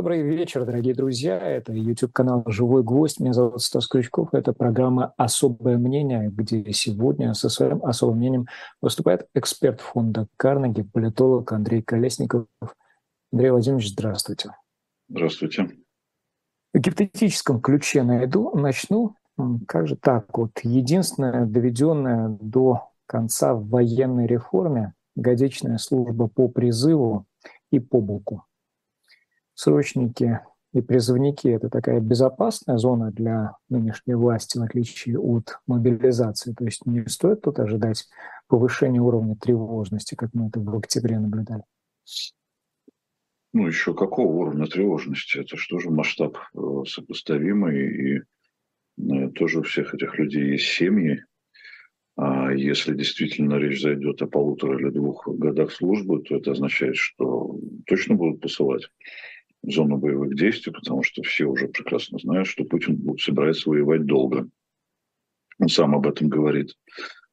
Добрый вечер, дорогие друзья. Это YouTube-канал «Живой гвоздь». Меня зовут Стас Крючков. Это программа «Особое мнение», где сегодня со своим особым мнением выступает эксперт фонда Карнеги, политолог Андрей Колесников. Андрей Владимирович, здравствуйте. Здравствуйте. В гипотетическом ключе найду, начну. Как же так? Вот единственная доведенная до конца в военной реформе годичная служба по призыву и по боку срочники и призывники – это такая безопасная зона для нынешней власти, в отличие от мобилизации. То есть не стоит тут ожидать повышения уровня тревожности, как мы это в октябре наблюдали. Ну, еще какого уровня тревожности? Это что же масштаб э, сопоставимый, и э, тоже у всех этих людей есть семьи. А если действительно речь зайдет о полутора или двух годах службы, то это означает, что точно будут посылать зону боевых действий, потому что все уже прекрасно знают, что Путин собирается воевать долго. Он сам об этом говорит.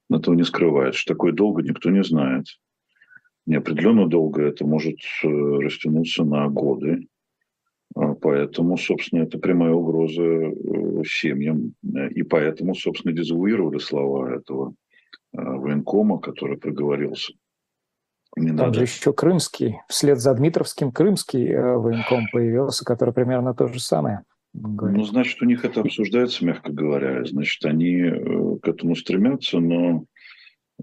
Но этого не скрывает. Что такое долго, никто не знает. Неопределенно долго это может э, растянуться на годы. А поэтому, собственно, это прямая угроза э, семьям. И поэтому, собственно, дезавуировали слова этого э, военкома, который проговорился. Не Там надо. же еще крымский, вслед за Дмитровским крымский э, военком появился, который примерно то же самое. Говорит. Ну, значит, у них это обсуждается, мягко говоря. Значит, они э, к этому стремятся, но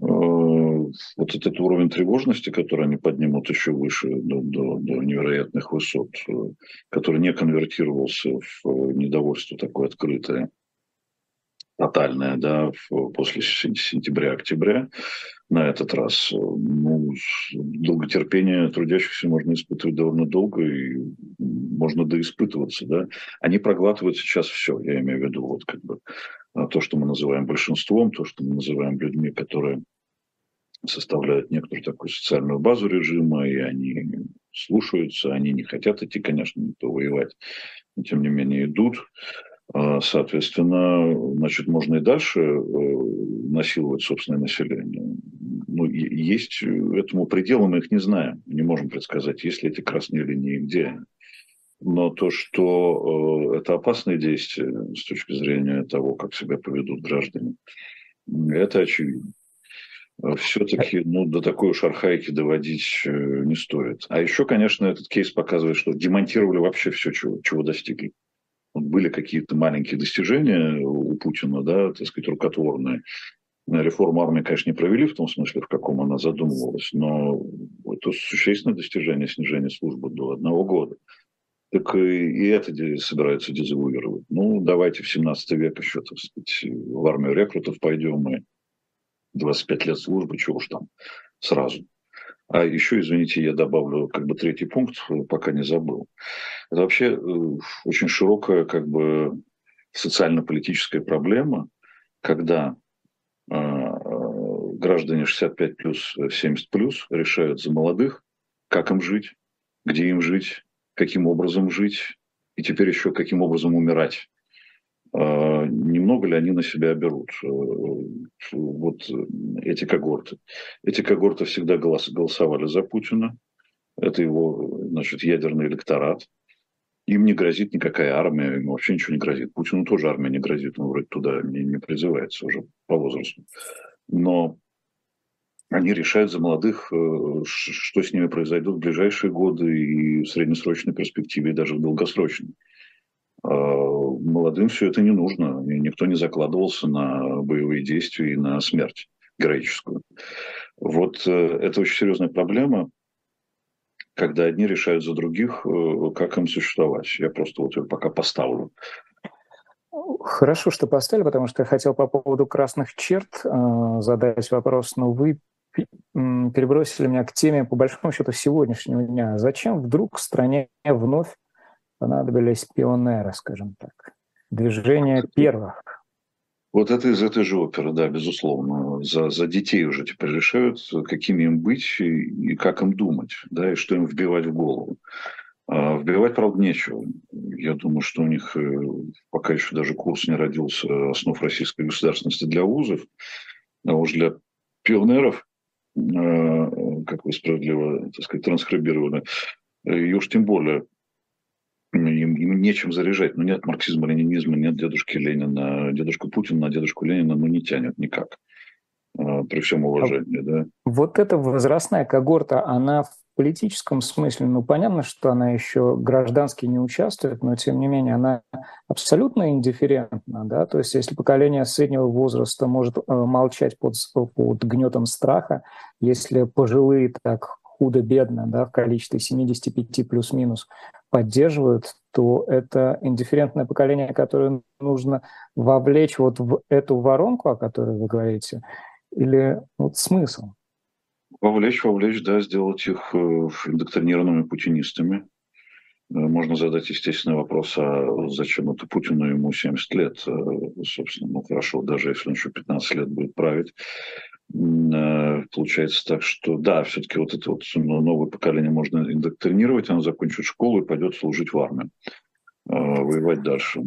э, вот этот уровень тревожности, который они поднимут еще выше, до, до, до невероятных высот, который не конвертировался в недовольство такое открытое, тотальное, да, после сентября-октября на этот раз. Ну, долготерпение трудящихся можно испытывать довольно долго, и можно доиспытываться, да. Они проглатывают сейчас все, я имею в виду, вот как бы а, то, что мы называем большинством, то, что мы называем людьми, которые составляют некоторую такую социальную базу режима, и они слушаются, они не хотят идти, конечно, никто воевать, но тем не менее идут. А, соответственно, значит, можно и дальше э, насиловать собственное население. Ну, есть этому пределы, мы их не знаем, не можем предсказать, есть ли эти красные линии, где они. Но то, что э, это опасные действия с точки зрения того, как себя поведут граждане, это очевидно. Все-таки ну, до такой уж архаики доводить э, не стоит. А еще, конечно, этот кейс показывает, что демонтировали вообще все, чего, чего достигли были какие-то маленькие достижения у Путина, да, так сказать, рукотворные. Реформу армии, конечно, не провели в том смысле, в каком она задумывалась, но это существенное достижение снижения службы до одного года. Так и это собираются дезавуировать. Ну, давайте в 17 век еще, так сказать, в армию рекрутов пойдем и 25 лет службы, чего уж там сразу. А еще, извините, я добавлю как бы третий пункт, пока не забыл. Это вообще э, очень широкая как бы социально-политическая проблема, когда э, граждане 65 плюс, 70 плюс решают за молодых, как им жить, где им жить, каким образом жить, и теперь еще каким образом умирать. А, немного ли они на себя берут э, вот эти когорты. Эти когорты всегда голосовали за Путина. Это его, значит, ядерный электорат. Им не грозит никакая армия, им вообще ничего не грозит. Путину тоже армия не грозит, он вроде туда не, не призывается уже по возрасту. Но они решают за молодых, э, что с ними произойдет в ближайшие годы и в среднесрочной перспективе, и даже в долгосрочной. А, молодым все это не нужно. И никто не закладывался на боевые действия и на смерть героическую. Вот э, это очень серьезная проблема, когда одни решают за других, э, как им существовать. Я просто вот ее пока поставлю. Хорошо, что поставили, потому что я хотел по поводу красных черт э, задать вопрос, но вы перебросили меня к теме, по большому счету, сегодняшнего дня. Зачем вдруг стране вновь понадобились пионеры, скажем так, движение первых. Вот это из этой же оперы, да, безусловно. За, за детей уже теперь решают, какими им быть и, и как им думать, да, и что им вбивать в голову. А вбивать, правда, нечего. Я думаю, что у них э, пока еще даже курс не родился основ российской государственности для вузов, а уж для пионеров, э, как вы справедливо, так сказать, транскрибировали, и уж тем более им, им нечем заряжать. Ну, нет марксизма, ленинизма, нет дедушки Ленина. Дедушку Путина на дедушку Ленина ну, не тянет никак. А, при всем уважении, да. Вот эта возрастная когорта, она в политическом смысле, ну, понятно, что она еще граждански не участвует, но, тем не менее, она абсолютно индифферентна, да, то есть если поколение среднего возраста может э, молчать под, под гнетом страха, если пожилые так худо-бедно, да, в количестве 75 плюс-минус поддерживают, то это индифферентное поколение, которое нужно вовлечь вот в эту воронку, о которой вы говорите, или вот смысл? Вовлечь, вовлечь, да, сделать их э, индоктринированными путинистами. Э, можно задать естественный вопрос, а зачем это Путину, ему 70 лет, э, собственно, ну хорошо, даже если он еще 15 лет будет править. Получается так, что да, все-таки вот это вот новое поколение можно индоктринировать, оно закончит школу и пойдет служить в армию воевать дальше.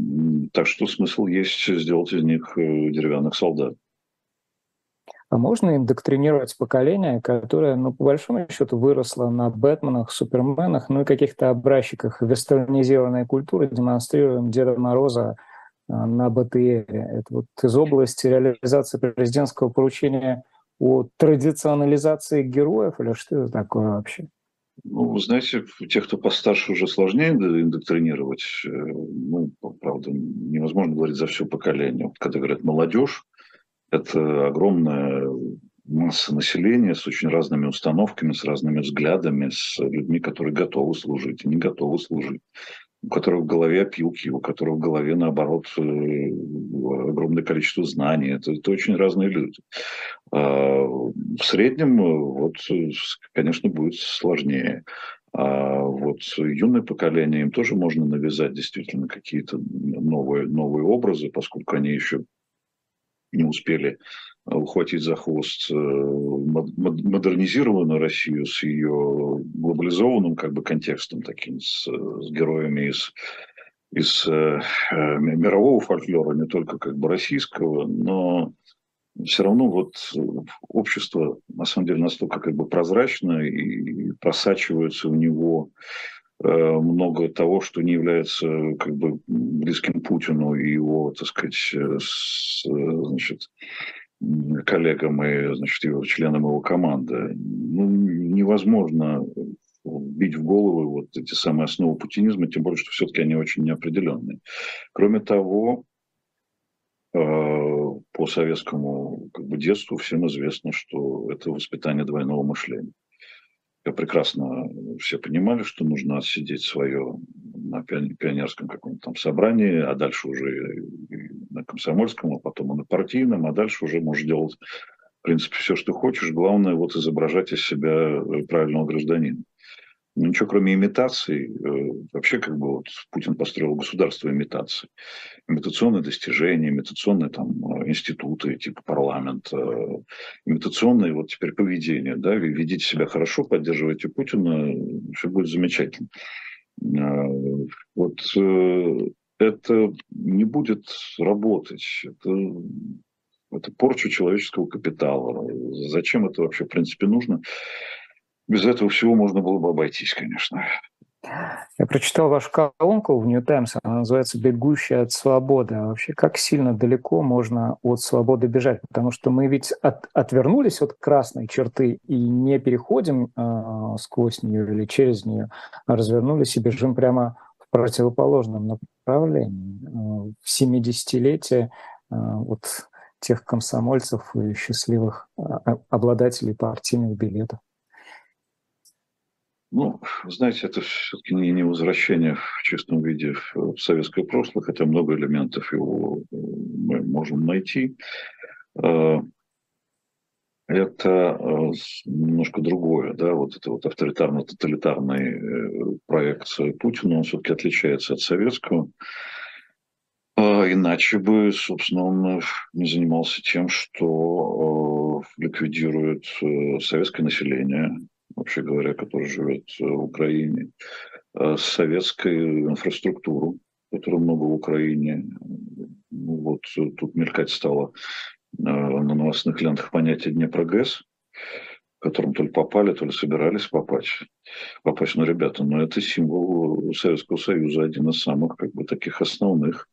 Так что смысл есть сделать из них деревянных солдат. А можно индоктринировать поколение, которое, ну, по большому счету, выросло на Бэтменах, Суперменах, ну и каких-то образчиках вестернизированной культуры, демонстрируем Деда Мороза на БТРе. Это вот из области реализации президентского поручения о традиционализации героев, или что это такое вообще? Ну, знаете, тех, кто постарше, уже сложнее индоктринировать. Э, ну, правда, невозможно говорить за все поколение. Вот когда говорят молодежь, это огромная масса населения с очень разными установками, с разными взглядами, с людьми, которые готовы служить и не готовы служить, у которых в голове опилки, у которых в голове, наоборот, э, огромное количество знаний. Это, это очень разные люди. А в среднем, вот, конечно, будет сложнее. А вот юное поколение, им тоже можно навязать действительно какие-то новые, новые образы, поскольку они еще не успели э, ухватить за хвост э, модернизированную Россию с ее глобализованным как бы контекстом таким, с, с героями из, из э, мирового фольклора, не только как бы российского, но все равно вот общество на самом деле настолько как бы прозрачно и просачивается в него Э, много того, что не является как бы близким Путину и его, так сказать, с, значит, коллегам и значит, его, членам его команды. Ну, невозможно бить в голову вот эти самые основы путинизма, тем более, что все-таки они очень неопределенные. Кроме того, э, по советскому как бы, детству всем известно, что это воспитание двойного мышления прекрасно все понимали, что нужно отсидеть свое на пионерском каком-то там собрании, а дальше уже на комсомольском, а потом и на партийном, а дальше уже можешь делать, в принципе, все, что хочешь. Главное вот изображать из себя э, правильного гражданина. Ничего кроме имитаций. Э, вообще, как бы вот Путин построил государство имитации. Имитационные достижения, имитационные там э, институты типа парламента, имитационные вот теперь поведение. Да, ведите себя хорошо, поддерживайте Путина, все будет замечательно. Э, вот это не будет работать. Это это порча человеческого капитала. Зачем это вообще, в принципе, нужно? Без этого всего можно было бы обойтись, конечно. Я прочитал вашу колонку в New Times, она называется «Бегущая от свободы». А вообще, как сильно далеко можно от свободы бежать? Потому что мы ведь от, отвернулись от красной черты и не переходим э, сквозь нее или через нее, а развернулись и бежим прямо в противоположном направлении. Э, в 70-летие э, вот тех комсомольцев и счастливых э, обладателей партийных билетов. Ну, знаете, это все-таки не, не возвращение в чистом виде в советское прошлое, хотя много элементов его э, мы можем найти. Э, это э, немножко другое, да, вот это вот авторитарно-тоталитарный проект Путина, он все-таки отличается от советского. Иначе бы, собственно, он не занимался тем, что ликвидирует советское население, вообще говоря, который живет э, в Украине, э, советской инфраструктуру, которой много в Украине. Ну, вот э, тут мелькать стало на новостных лентах понятие Днепрогэс. в котором то ли попали, то ли собирались попасть. попасть. Но, ребята, ну это символ Советского Союза, один из самых как бы таких основных.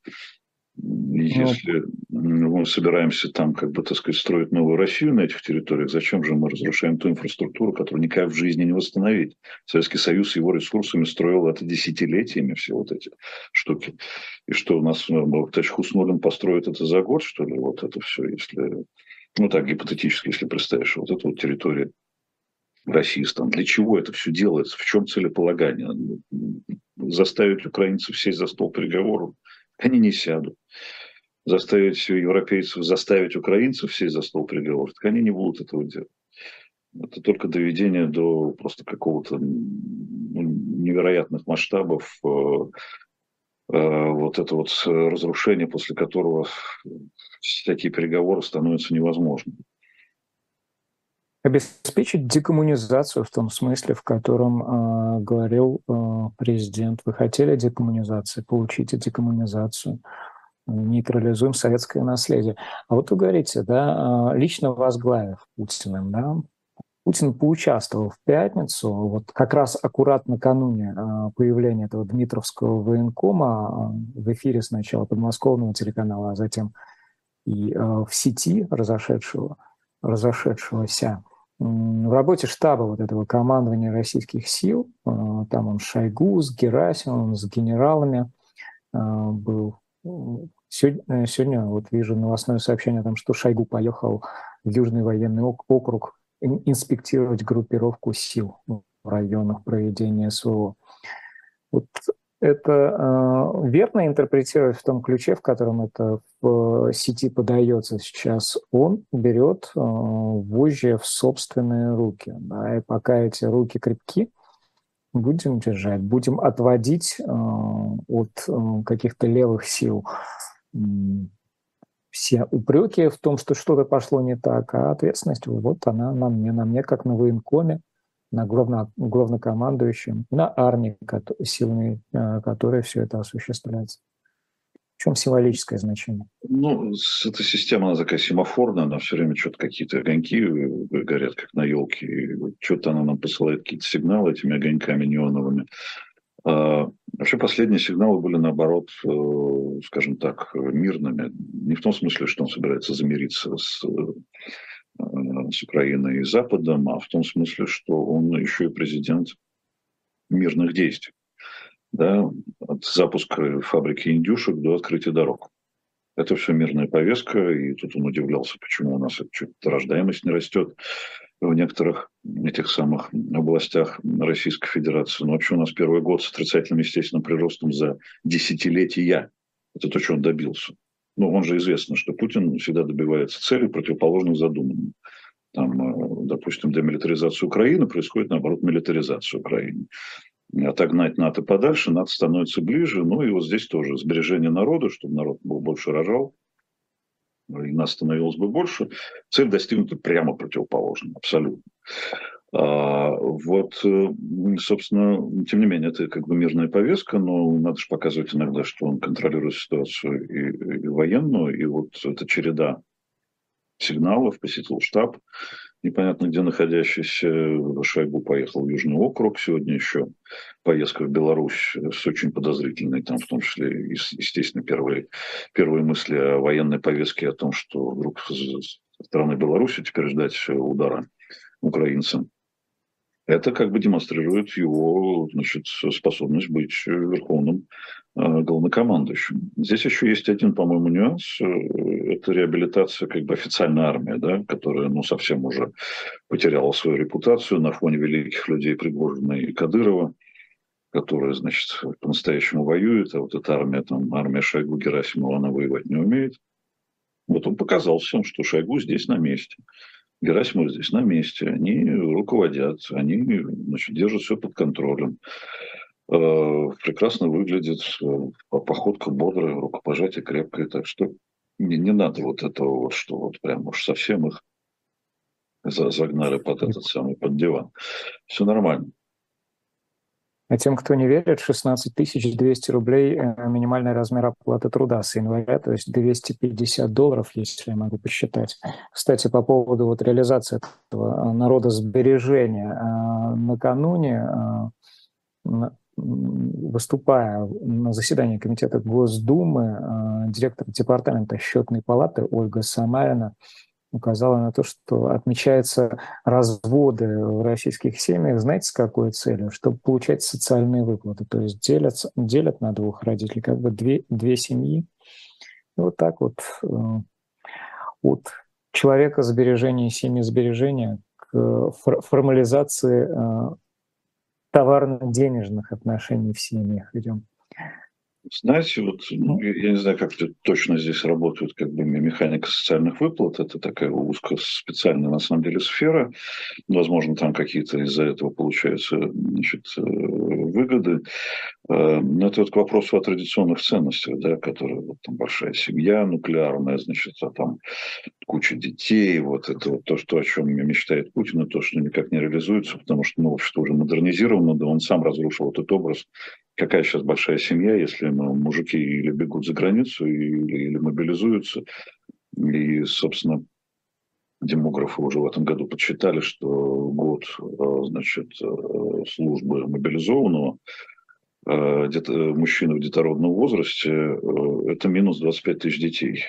Ну, Если мы собираемся там, как бы, так сказать, строить новую Россию на этих территориях, зачем же мы разрушаем ту инфраструктуру, которую никак в жизни не восстановить? Советский Союз его ресурсами строил это десятилетиями, все вот эти штуки. И что у нас, Бахтач Хуснулин построит это за год, что ли, вот это все, если, ну так, гипотетически, если представишь, вот эта вот территория расистам. Для чего это все делается? В чем целеполагание? Заставить украинцев сесть за стол переговоров? Они не сядут заставить европейцев, заставить украинцев сесть за стол переговоров, так они не будут этого делать. Это только доведение до просто какого-то ну, невероятных масштабов э, э, вот это вот разрушение, после которого всякие переговоры становятся невозможными. Обеспечить декоммунизацию в том смысле, в котором э, говорил э, президент. Вы хотели декоммунизации, получите декоммунизацию нейтрализуем советское наследие. А вот вы говорите, да, а, лично возглавив Путиным, да, Путин поучаствовал в пятницу, вот как раз аккурат накануне появления этого Дмитровского военкома в эфире сначала подмосковного телеканала, а затем и в сети разошедшего, разошедшегося, в работе штаба вот этого командования российских сил, там он Шойгу с Герасимовым, с генералами был Сегодня, э, сегодня вот вижу новостное сообщение о том, что Шойгу поехал в Южный военный округ инспектировать группировку сил в районах проведения СВО. Вот это э, верно интерпретировать в том ключе, в котором это в сети подается сейчас. Он берет э, вожжи в собственные руки. Да, и пока эти руки крепки, будем держать, будем отводить э, от э, каких-то левых сил все упреки в том, что что-то пошло не так, а ответственность вот она на мне, на мне как на военкоме, на главно, главнокомандующем, на армии, силами э, которой все это осуществляется. В чем символическое значение? Ну, эта система, она такая семафорная, она все время что-то какие-то огоньки горят, как на елке. Что-то она нам посылает какие-то сигналы этими огоньками неоновыми. А, вообще последние сигналы были, наоборот, э, скажем так, мирными. Не в том смысле, что он собирается замириться с, э, с Украиной и Западом, а в том смысле, что он еще и президент мирных действий. Да, от запуска фабрики индюшек до открытия дорог. Это все мирная повестка, и тут он удивлялся, почему у нас рождаемость не растет в некоторых этих самых областях Российской Федерации. Но вообще у нас первый год с отрицательным естественным приростом за десятилетия. Это то, что он добился. Ну, он же известно, что Путин всегда добивается целей, противоположных задуманным. Там, э, допустим, демилитаризация Украины происходит, наоборот, милитаризация Украины. Отогнать НАТО подальше, НАТО становится ближе. Ну и вот здесь тоже сбережение народа, чтобы народ был больше рожал, и нас становилось бы больше, цель достигнута прямо противоположной, абсолютно. А, вот, э, собственно, тем не менее, это как бы мирная повестка, но надо же показывать иногда, что он контролирует ситуацию и, и военную, и вот эта череда сигналов посетил штаб, непонятно где находящийся. Шойгу поехал в Южный округ. Сегодня еще поездка в Беларусь с очень подозрительной, там в том числе, естественно, первые, первые мысли о военной повестке, о том, что вдруг со стороны Беларуси теперь ждать удара украинцам. Это как бы демонстрирует его значит, способность быть верховным Э, главнокомандующим. Здесь еще есть один, по-моему, нюанс. Э, это реабилитация как бы официальной армии, да, которая ну, совсем уже потеряла свою репутацию на фоне великих людей Пригожина и Кадырова, которые, значит, по-настоящему воюют, а вот эта армия, там, армия Шойгу Герасимова, она воевать не умеет. Вот он показал всем, что Шойгу здесь на месте. Герасимов здесь на месте. Они руководят, они значит, держат все под контролем. Э, прекрасно выглядит, э, походка бодрая, рукопожатие крепкое, так что не, не надо вот этого вот, что вот прям уж совсем их загнали под этот самый, под диван. Все нормально. А тем, кто не верит, 16 200 рублей э, минимальный размер оплаты труда с января, то есть 250 долларов, если я могу посчитать. Кстати, по поводу вот реализации этого народосбережения. Э, накануне, выступая на заседании Комитета Госдумы, директор Департамента счетной палаты Ольга Самарина указала на то, что отмечаются разводы в российских семьях, знаете, с какой целью? Чтобы получать социальные выплаты. То есть делят, делят на двух родителей, как бы две, две семьи. И вот так вот э, от человека сбережения, семьи сбережения к формализации э, товарно-денежных отношений в семьях идем. Знаете, вот ну, я не знаю, как точно здесь работает как бы механика социальных выплат. Это такая узкая специальная на самом деле сфера. Возможно, там какие-то из-за этого получаются значит, э, выгоды. Э, но это вот к вопросу о традиционных ценностях, да, которые вот, там большая семья нуклеарная, значит, а там куча детей. Вот это вот то, что, о чем мечтает Путин, и то, что никак не реализуется, потому что ну, общество уже модернизировано, да он сам разрушил этот образ какая сейчас большая семья, если ну, мужики или бегут за границу, или, или мобилизуются. И, собственно, демографы уже в этом году подсчитали, что год э, значит, э, службы мобилизованного э, мужчины в детородном возрасте – это минус 25 тысяч детей.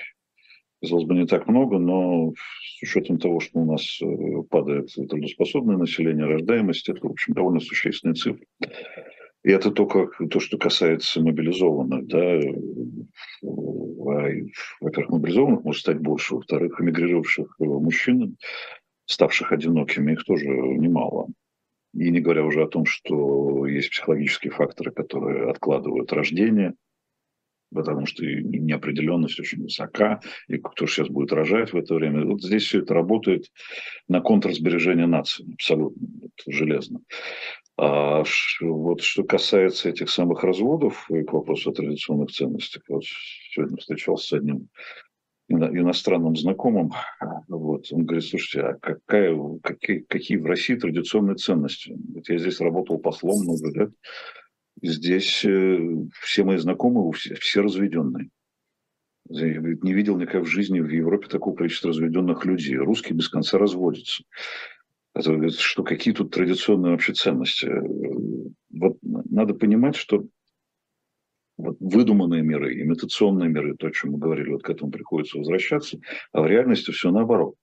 Казалось бы, не так много, но с учетом того, что у нас падает трудоспособное население, рождаемость, это, в общем, довольно существенные цифры. И это только то, что касается мобилизованных. Да. Во-первых, мобилизованных может стать больше. Во-вторых, эмигрировавших мужчин, ставших одинокими, их тоже немало. И не говоря уже о том, что есть психологические факторы, которые откладывают рождение, потому что неопределенность очень высока, и кто сейчас будет рожать в это время. Вот здесь все это работает на контрсбережение нации, абсолютно, железно. А вот что касается этих самых разводов и к вопросу о традиционных ценностях, вот сегодня встречался с одним иностранным знакомым, вот, он говорит, слушайте, а какая, какие, какие в России традиционные ценности? Вот я здесь работал послом много лет, здесь э, все мои знакомые, все, все разведенные. Я говорит, не видел никогда в жизни в Европе такого количества разведенных людей. Русские без конца разводятся что какие тут традиционные вообще ценности. Вот надо понимать, что вот выдуманные миры, имитационные миры, то, о чем мы говорили, вот к этому приходится возвращаться, а в реальности все наоборот.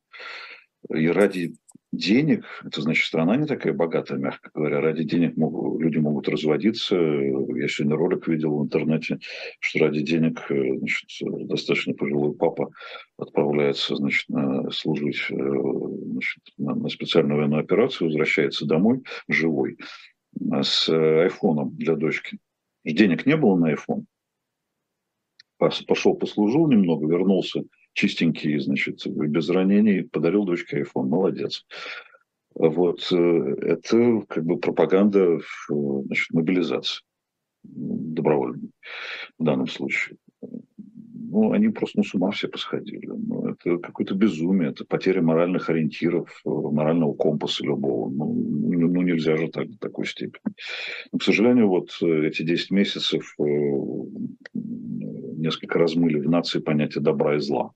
И ради денег, это значит, страна не такая богатая, мягко говоря, ради денег могут, люди могут разводиться. Я сегодня ролик видел в интернете, что ради денег э, значит, достаточно пожилой папа отправляется значит, на, служить э, значит, на, на специальную военную операцию, возвращается домой живой э, с айфоном для дочки. Денег не было на iPhone. Пошел, послужил немного, вернулся – чистенький, значит, без ранений, подарил дочке iPhone, молодец. Вот э, это как бы пропаганда значит, мобилизации добровольной в данном случае. Ну, они просто ну, с ума все посходили. Ну, это какое-то безумие, это потеря моральных ориентиров, морального компаса любого. Ну, ну, ну нельзя же так, в такой степени. Но, к сожалению, вот э, эти 10 месяцев э, несколько размыли в нации понятие добра и зла.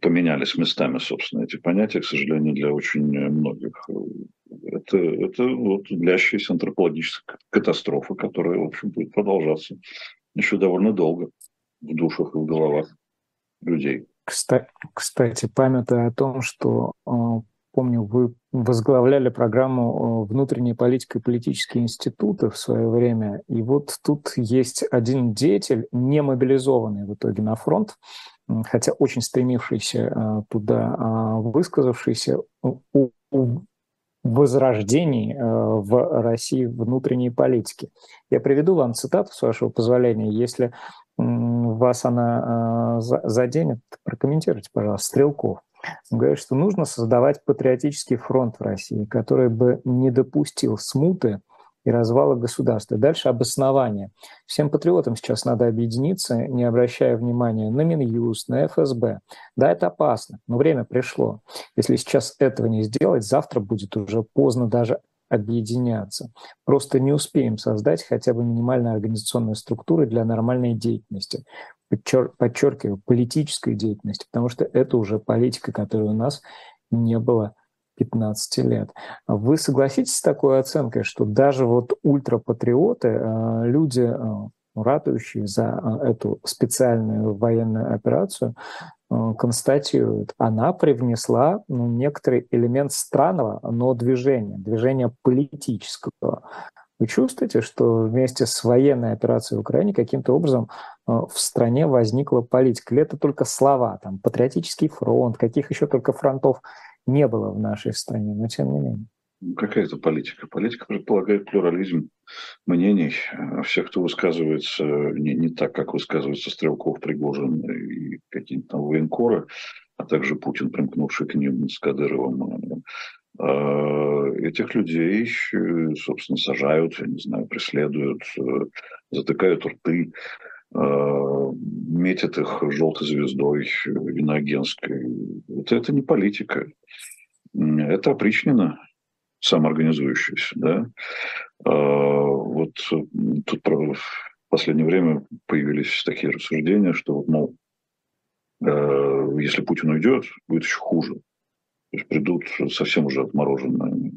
Поменялись местами, собственно, эти понятия, к сожалению, для очень многих. Это, это вот длящаяся антропологическая катастрофа, которая, в общем, будет продолжаться еще довольно долго в душах и в головах людей. Кстати, памятая о том, что а, помню, вы возглавляли программу э, «Внутренняя политика и политические институты» в свое время. И вот тут есть один деятель, не мобилизованный в итоге на фронт, хотя очень стремившийся э, туда, а высказавшийся о возрождении э, в России внутренней политики. Я приведу вам цитату, с вашего позволения. Если вас она заденет, прокомментируйте, пожалуйста, Стрелков. Говорит, что нужно создавать патриотический фронт в России, который бы не допустил смуты и развала государства. Дальше обоснование. Всем патриотам сейчас надо объединиться, не обращая внимания на Минюст, на ФСБ. Да, это опасно, но время пришло. Если сейчас этого не сделать, завтра будет уже поздно даже объединяться. Просто не успеем создать хотя бы минимальные организационные структуры для нормальной деятельности. Подчер, подчеркиваю, политической деятельности, потому что это уже политика, которой у нас не было 15 лет. Вы согласитесь с такой оценкой, что даже вот ультрапатриоты, э, люди, э, ратующие за э, эту специальную военную операцию, констатируют, она привнесла ну, некоторый элемент странного, но движения, движения политического. Вы чувствуете, что вместе с военной операцией в Украине каким-то образом в стране возникла политика? Или это только слова, там, патриотический фронт, каких еще только фронтов не было в нашей стране, но тем не менее. Ну, какая это политика? Политика предполагает плюрализм мнений всех, кто высказывается не, не так, как высказывается Стрелков, Пригожин и какие-то там военкоры, а также Путин, примкнувший к ним с Кадыровым. А, этих людей, собственно, сажают, я не знаю, преследуют, затыкают рты, метят их желтой звездой иноагентской. Это, это не политика. Это опричнина самоорганизующаяся. Да? Вот тут в последнее время появились такие рассуждения, что, вот, мол, если Путин уйдет, будет еще хуже. То есть придут совсем уже отмороженные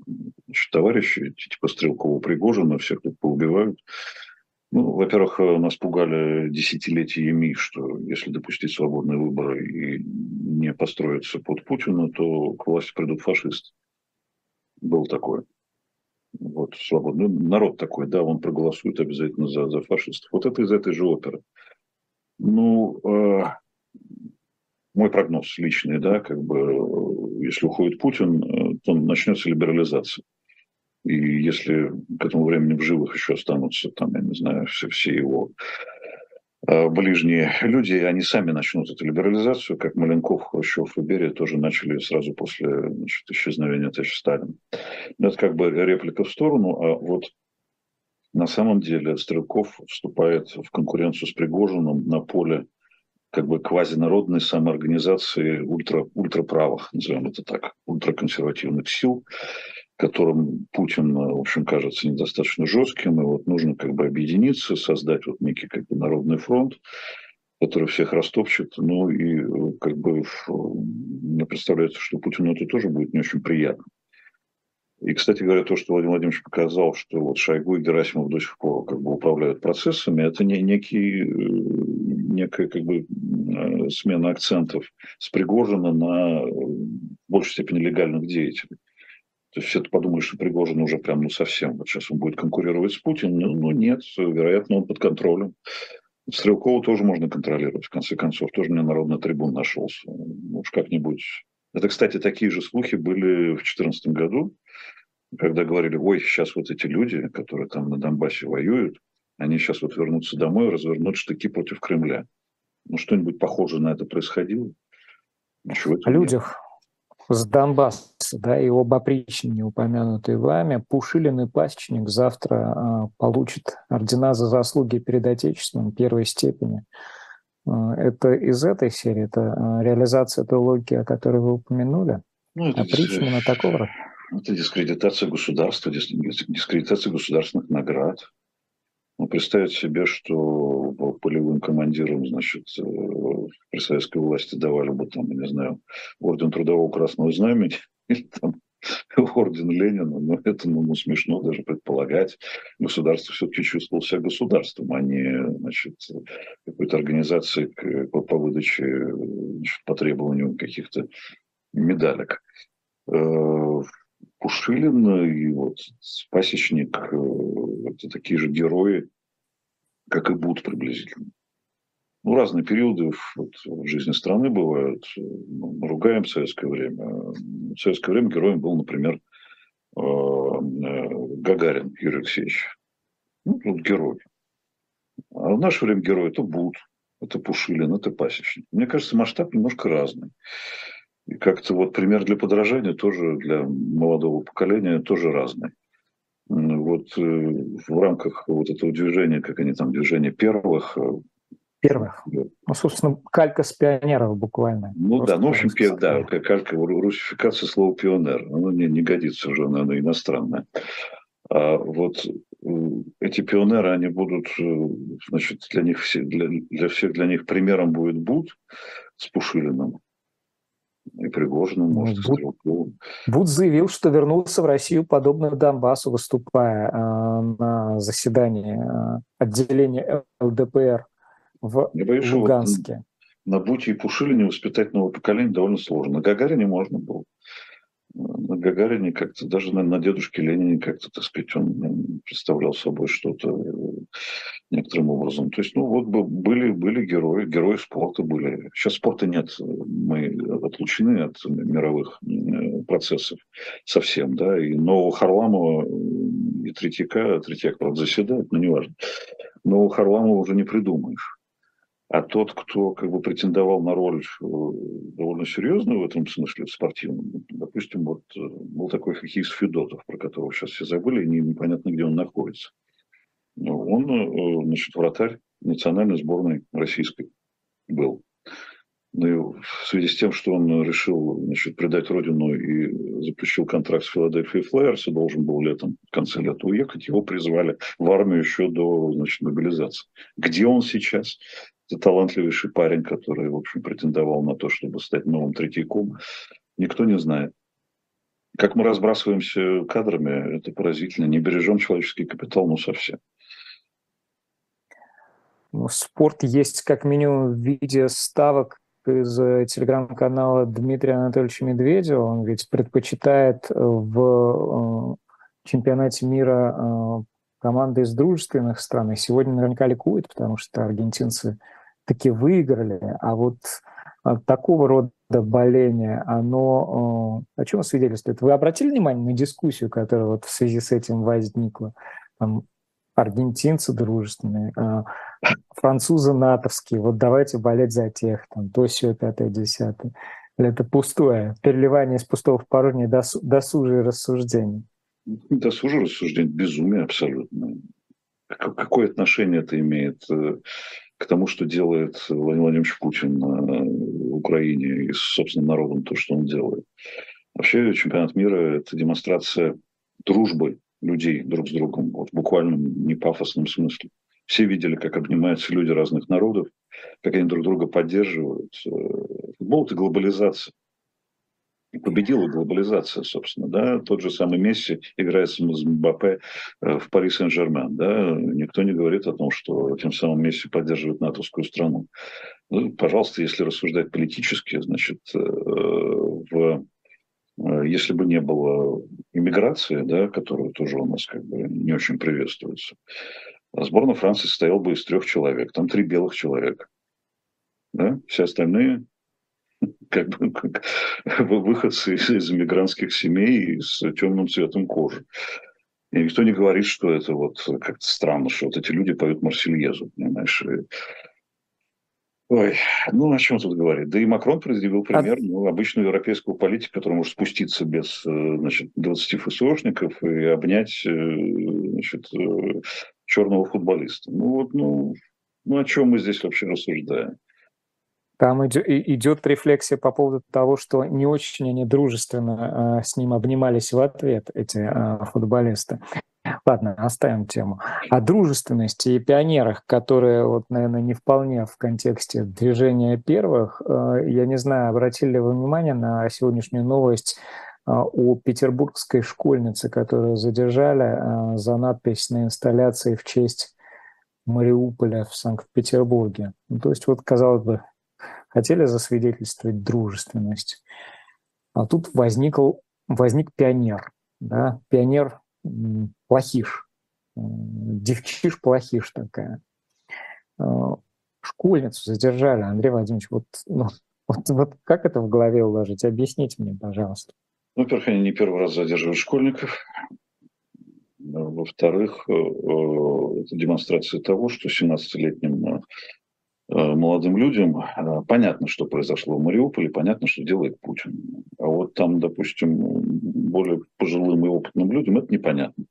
значит, товарищи, типа Стрелкова Пригожина, всех тут поубивают. Ну, во-первых, нас пугали десятилетиями, что если допустить свободные выборы и не построиться под Путина, то к власти придут фашисты. Был такое. Вот, свободный ну, народ такой, да, он проголосует обязательно за, за фашистов. Вот это из этой же оперы. Ну, э, мой прогноз личный, да, как бы, если уходит Путин, э, то начнется либерализация. И если к этому времени в живых еще останутся, там, я не знаю, все, все его э, ближние люди, они сами начнут эту либерализацию, как Маленков, Хрущев и Берия тоже начали сразу после значит, исчезновения товарища Сталина. Это как бы реплика в сторону, а вот на самом деле Стрелков вступает в конкуренцию с Пригожиным на поле как бы квазинародной самоорганизации ультра, ультраправых, назовем это так, ультраконсервативных сил, которым Путин, в общем, кажется недостаточно жестким, и вот нужно как бы объединиться, создать вот некий как бы народный фронт, который всех растопчет, ну и как бы мне представляется, что Путину это тоже будет не очень приятно. И, кстати говоря, то, что Владимир Владимирович показал, что вот Шойгу и Герасимов до сих пор как бы управляют процессами, это не, некий, э, некая как бы э, смена акцентов с Пригожина на в большей степени легальных деятелей. То есть все-то подумают, что Пригожин уже прям ну совсем, вот сейчас он будет конкурировать с Путиным. Ну, ну нет, вероятно, он под контролем. Стрелкова тоже можно контролировать, в конце концов. Тоже мне народный трибун нашелся. Ну, уж как-нибудь. Это, кстати, такие же слухи были в 2014 году, когда говорили, ой, сейчас вот эти люди, которые там на Донбассе воюют, они сейчас вот вернутся домой и развернут штыки против Кремля. Ну, что-нибудь похожее на это происходило? Ничего О людях, с Донбасса, да, и об опричнине, упомянутой вами, Пушилин и Пасечник завтра э, получат ордена за заслуги перед Отечеством первой степени. Э, это из этой серии, это э, реализация той логики, о которой вы упомянули? Ну, это опричнина такого Это дискредитация государства, дискредитация государственных наград. Ну, представить себе, что полевым командирам, значит, э, при советской власти давали бы там, я не знаю, орден Трудового Красного Знамени или там орден Ленина, но это ну, ну, смешно даже предполагать. Государство все-таки чувствовало себя государством, а не значит, какой-то организацией по, по выдаче значит, по требованию каких-то медалек. Пушилин и вот Пасечник э, – это такие же герои, как и Буд приблизительно. Ну, разные периоды вот, в жизни страны бывают. Мы ругаем советское время. В советское время героем был, например, э, э, Гагарин Юрий Алексеевич. Ну, тут герой. А в наше время герой – это Буд, это Пушилин, это Пасечник. Мне кажется, масштаб немножко разный. И как-то вот пример для подражания тоже для молодого поколения тоже разный. Вот э, в рамках вот этого движения, как они там, движение первых, э, Первых. Ну, собственно, калька с пионеров буквально. Ну Просто да, ну, в общем, пер, да, калька, русификация слова пионер. Оно не, не годится уже, оно иностранное. А вот эти пионеры, они будут, э, значит, для них все, для, для всех для них примером будет Буд с Пушилиным и Пригожиным, ну, может, Буд. Буд заявил, что вернулся в Россию подобно Донбассу, выступая э, на заседании э, отделения ЛДПР в Я боюсь, Луганске. Вот на Буте и Пушилине воспитать новое поколение довольно сложно. На Гагарине можно было на Гагарине как-то, даже на, на дедушке Ленине как-то, так сказать, он представлял собой что-то э, некоторым образом. То есть, ну вот были, были герои, герои спорта были. Сейчас спорта нет, мы отлучены от мировых э, процессов совсем, да, и нового Харламова и Третьяка, Третьяк, правда, заседает, но неважно. Нового Харламова уже не придумаешь. А тот, кто как бы претендовал на роль э, довольно серьезную в этом смысле, в спортивном, допустим, вот э, был такой хоккеист Федотов, про которого сейчас все забыли, и непонятно, где он находится. Он, э, значит, вратарь национальной сборной российской был. Ну и в связи с тем, что он решил значит, предать родину и заключил контракт с Филадельфией Флайерс и должен был летом, в конце лета уехать, его призвали в армию еще до значит, мобилизации. Где он сейчас? Талантливейший парень, который, в общем, претендовал на то, чтобы стать новым Третьяком. Никто не знает. Как мы разбрасываемся кадрами, это поразительно. Не бережем человеческий капитал, ну совсем. Ну, спорт есть как минимум в виде ставок из э, телеграм-канала Дмитрия Анатольевича Медведева. Он ведь предпочитает в э, чемпионате мира э, команды из дружественных стран. И сегодня наверняка ликует, потому что аргентинцы таки выиграли. А вот такого рода боление, оно о чем свидетельствует? Вы обратили внимание на дискуссию, которая вот в связи с этим возникла? Там аргентинцы дружественные, а, французы натовские, вот давайте болеть за тех, там, то, все, пятое, десятое. Это пустое, переливание из пустого в порожнее, досу, досужие рассуждения. Досужие рассуждение, безумие абсолютно. Какое отношение это имеет э, к тому, что делает Владимир Владимирович Путин на Украине и с собственным народом, то, что он делает? Вообще чемпионат мира – это демонстрация дружбы людей друг с другом, вот в буквальном, не пафосном смысле. Все видели, как обнимаются люди разных народов, как они друг друга поддерживают. Э, футбол – это глобализация. Победила глобализация, собственно. Да? Тот же самый Месси играет с Мбаппе э, в Пари Сен-Жермен. Да? Никто не говорит о том, что тем самым Месси поддерживает натовскую страну. Ну, пожалуйста, если рассуждать политически, значит, э, в Э, если бы не было иммиграции, да, которая тоже у нас как бы не очень приветствуется, сборная Франции состояла бы из трех человек. Там три белых человека. Да? Все остальные как бы как выходцы из, из иммигрантских семей с темным цветом кожи. И никто не говорит, что это вот как-то странно, что вот эти люди поют Марсельезу, понимаешь, Ой, ну о чем тут говорить? Да и Макрон предъявил пример ну, обычного европейского политика, который может спуститься без э, значит, 20 ФСОшников и обнять э, значит, э, черного футболиста. Ну вот, ну, ну о чем мы здесь вообще рассуждаем? Там идет рефлексия по поводу того, что не очень они дружественно с ним обнимались в ответ, эти футболисты. Ладно, оставим тему. О дружественности и пионерах, которые, вот, наверное, не вполне в контексте движения первых. Э, я не знаю, обратили ли вы внимание на сегодняшнюю новость о петербургской школьнице, которую задержали за надпись на инсталляции в честь Мариуполя в Санкт-Петербурге. Ну, то есть, вот, казалось бы, хотели засвидетельствовать дружественность. А тут возникл, возник пионер. Да? Пионер плохиш, девчиш плохиш такая. А, школьницу задержали, Андрей Владимирович, вот, ну, вот, вот как это в голове уложить? Объясните мне, пожалуйста. Ну, во-первых, они не первый раз задерживают школьников. Во-вторых, э, э, это демонстрация того, что 17-летним Э, молодым людям э, понятно, что произошло в Мариуполе, понятно, что делает Путин. А вот там, допустим, более пожилым и опытным людям это непонятно.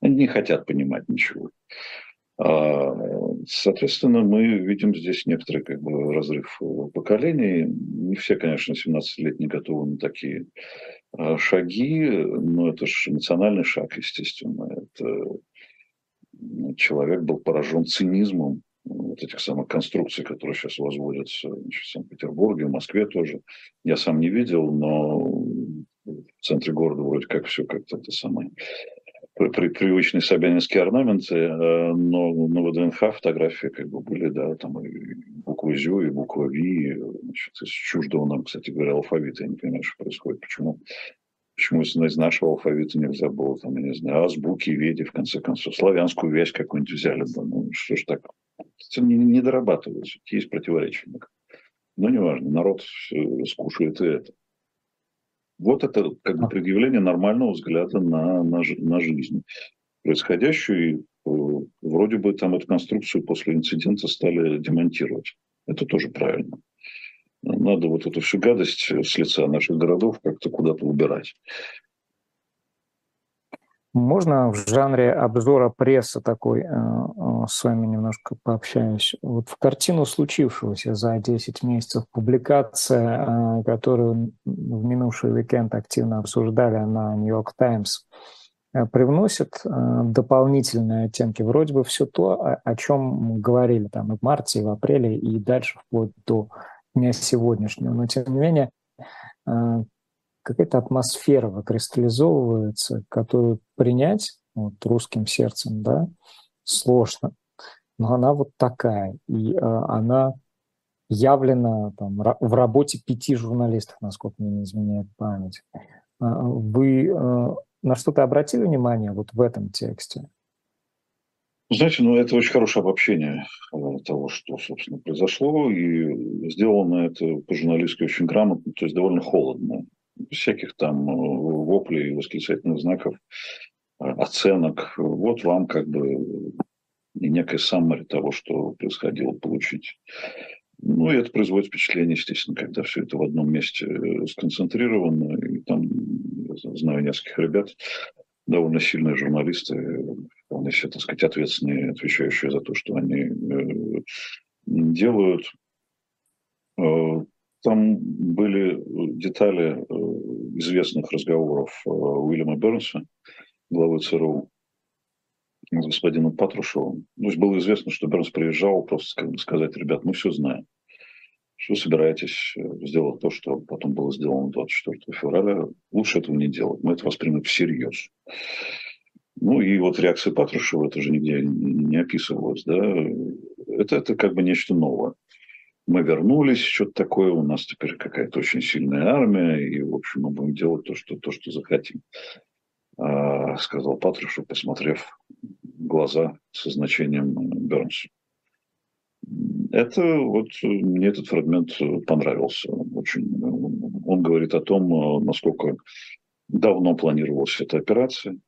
Они не хотят понимать ничего. А, Соответственно, мы видим здесь некоторый как бы, разрыв поколений. Не все, конечно, 17-летние готовы на такие а, шаги, но это же эмоциональный шаг, естественно. Это человек был поражен цинизмом вот этих самых конструкций, которые сейчас возводятся значит, в Санкт-Петербурге, в Москве тоже. Я сам не видел, но в центре города вроде как все как-то это самое при, привычные собянинские орнаменты, э, но на ВДНХ фотографии как бы были, да, там и буква ЗЮ, и буква ВИ, значит, из чуждого нам, кстати говоря, алфавита. Я не понимаю, что происходит, почему Почему из нашего алфавита нельзя было, там, я не знаю, азбуки, веди, в конце концов, славянскую вещь какую-нибудь взяли бы. Ну, что ж так? Не, не дорабатывается, есть противоречия. Но неважно, народ скушает и это. Вот это как бы предъявление нормального взгляда на, на, на жизнь происходящую. Э, вроде бы там эту конструкцию после инцидента стали демонтировать. Это тоже правильно. Надо вот эту всю гадость с лица наших городов как-то куда-то убирать. Можно в жанре обзора прессы такой э, э, с вами немножко пообщаюсь? Вот в картину случившегося за 10 месяцев публикация, э, которую в минувший уикенд активно обсуждали на Нью-Йорк Таймс, привносит дополнительные оттенки. Вроде бы все то, о чем говорили там и в марте, и в апреле, и дальше вплоть до дня сегодняшнего. Но тем не менее какая-то атмосфера выкристаллизовывается, которую принять вот, русским сердцем, да, сложно. Но она вот такая, и э, она явлена там, в работе пяти журналистов, насколько мне не изменяет память. А, вы э, на что-то обратили внимание вот в этом тексте? Знаете, ну это очень хорошее обобщение э, того, что, собственно, произошло, и сделано это по-журналистски очень грамотно, то есть довольно холодно всяких там э, воплей, восклицательных знаков, э, оценок. Вот вам как бы и некая саммари того, что происходило, получить. Ну, и это производит впечатление, естественно, когда все это в одном месте э, сконцентрировано. И там, я знаю нескольких ребят, довольно сильные журналисты, вполне себе, так сказать, ответственные, отвечающие за то, что они делают. Там были э, детали э, известных разговоров э, Уильяма Бернса, главы ЦРУ, с господином Патрушевым. То есть было известно, что Бернс приезжал просто как бы сказать, ребят, мы все знаем. Что собираетесь сделать то, что потом было сделано 24 февраля, лучше этого не делать. Мы это воспримем всерьез. Ну и вот реакция Патрушева, это же нигде не описывалось, да, это, это как бы нечто новое мы вернулись, что-то такое, у нас теперь какая-то очень сильная армия, и, в общем, мы будем делать то, что, то, что захотим. А, сказал Патрушев, посмотрев глаза со значением Бернсу. Это вот мне этот фрагмент понравился очень. Он говорит о том, насколько давно планировалась эта операция.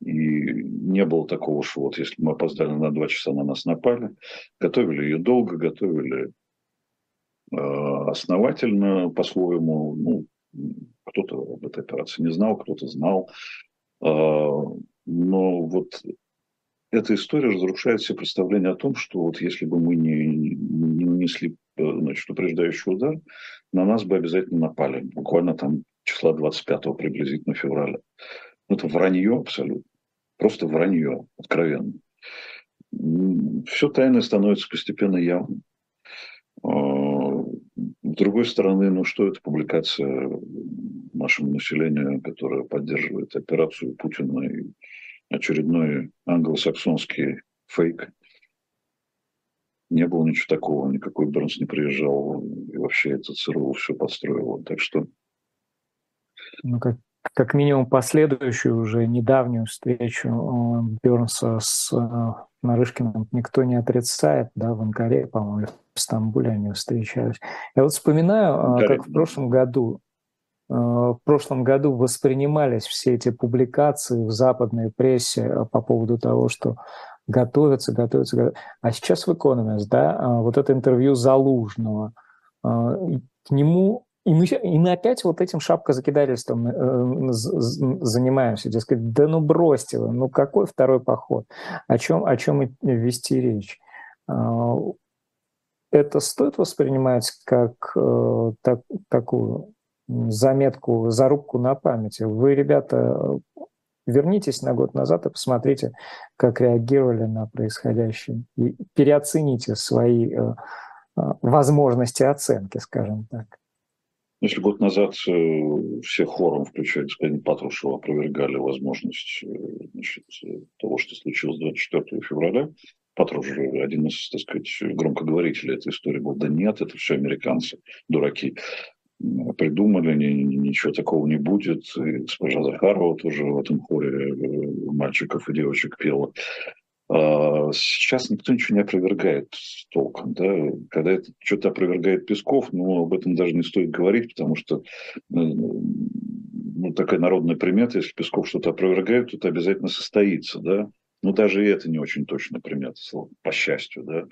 И не было такого, что вот если мы опоздали на два часа, на нас напали. Готовили ее долго, готовили основательно по-своему. Ну, кто-то об этой операции не знал, кто-то знал. Э, но вот эта история разрушает все представления о том, что вот если бы мы не, не нанесли э, значит, упреждающий удар, на нас бы обязательно напали. Буквально там числа 25 приблизительно февраля. Ну, это вранье абсолютно. Просто вранье, откровенно. Все тайное становится постепенно явным. С другой стороны, ну что это публикация нашему населению, которое поддерживает операцию Путина и очередной англосаксонский фейк. Не было ничего такого, никакой Бернс не приезжал, и вообще это ЦРУ все подстроило. Так что... Ну, как, как минимум последующую уже недавнюю встречу э, Бернса с э, Нарышкиным никто не отрицает, да, в Анкаре, по-моему, в Стамбуле они встречались. Я вот вспоминаю, Анкаре. как в прошлом году, э, в прошлом году воспринимались все эти публикации в западной прессе по поводу того, что готовятся, готовятся, готовятся. А сейчас в Economist, да, вот это интервью Залужного, к нему и мы, и мы опять вот этим шапкозакидательством э, занимаемся. Дескать, да ну бросьте вы, ну какой второй поход? О чем, о чем вести речь? Это стоит воспринимать как так, такую заметку, зарубку на памяти. Вы, ребята, вернитесь на год назад и посмотрите, как реагировали на происходящее. И переоцените свои возможности оценки, скажем так. Если год назад э, все хором, включая господина Патрушева, опровергали возможность э, значит, того, что случилось 24 февраля, Патрушев один из, так сказать, громкоговорителей этой истории был, да нет, это все американцы, дураки придумали, ничего такого не будет. И госпожа Захарова тоже в этом хоре э, мальчиков и девочек пела. А, сейчас никто ничего не опровергает толком. Да? Когда это что-то опровергает Песков, ну, об этом даже не стоит говорить, потому что ну, ну, такая народная примета, если Песков что-то опровергает, то это обязательно состоится. Да? Но даже и это не очень точная примета, по счастью. Да?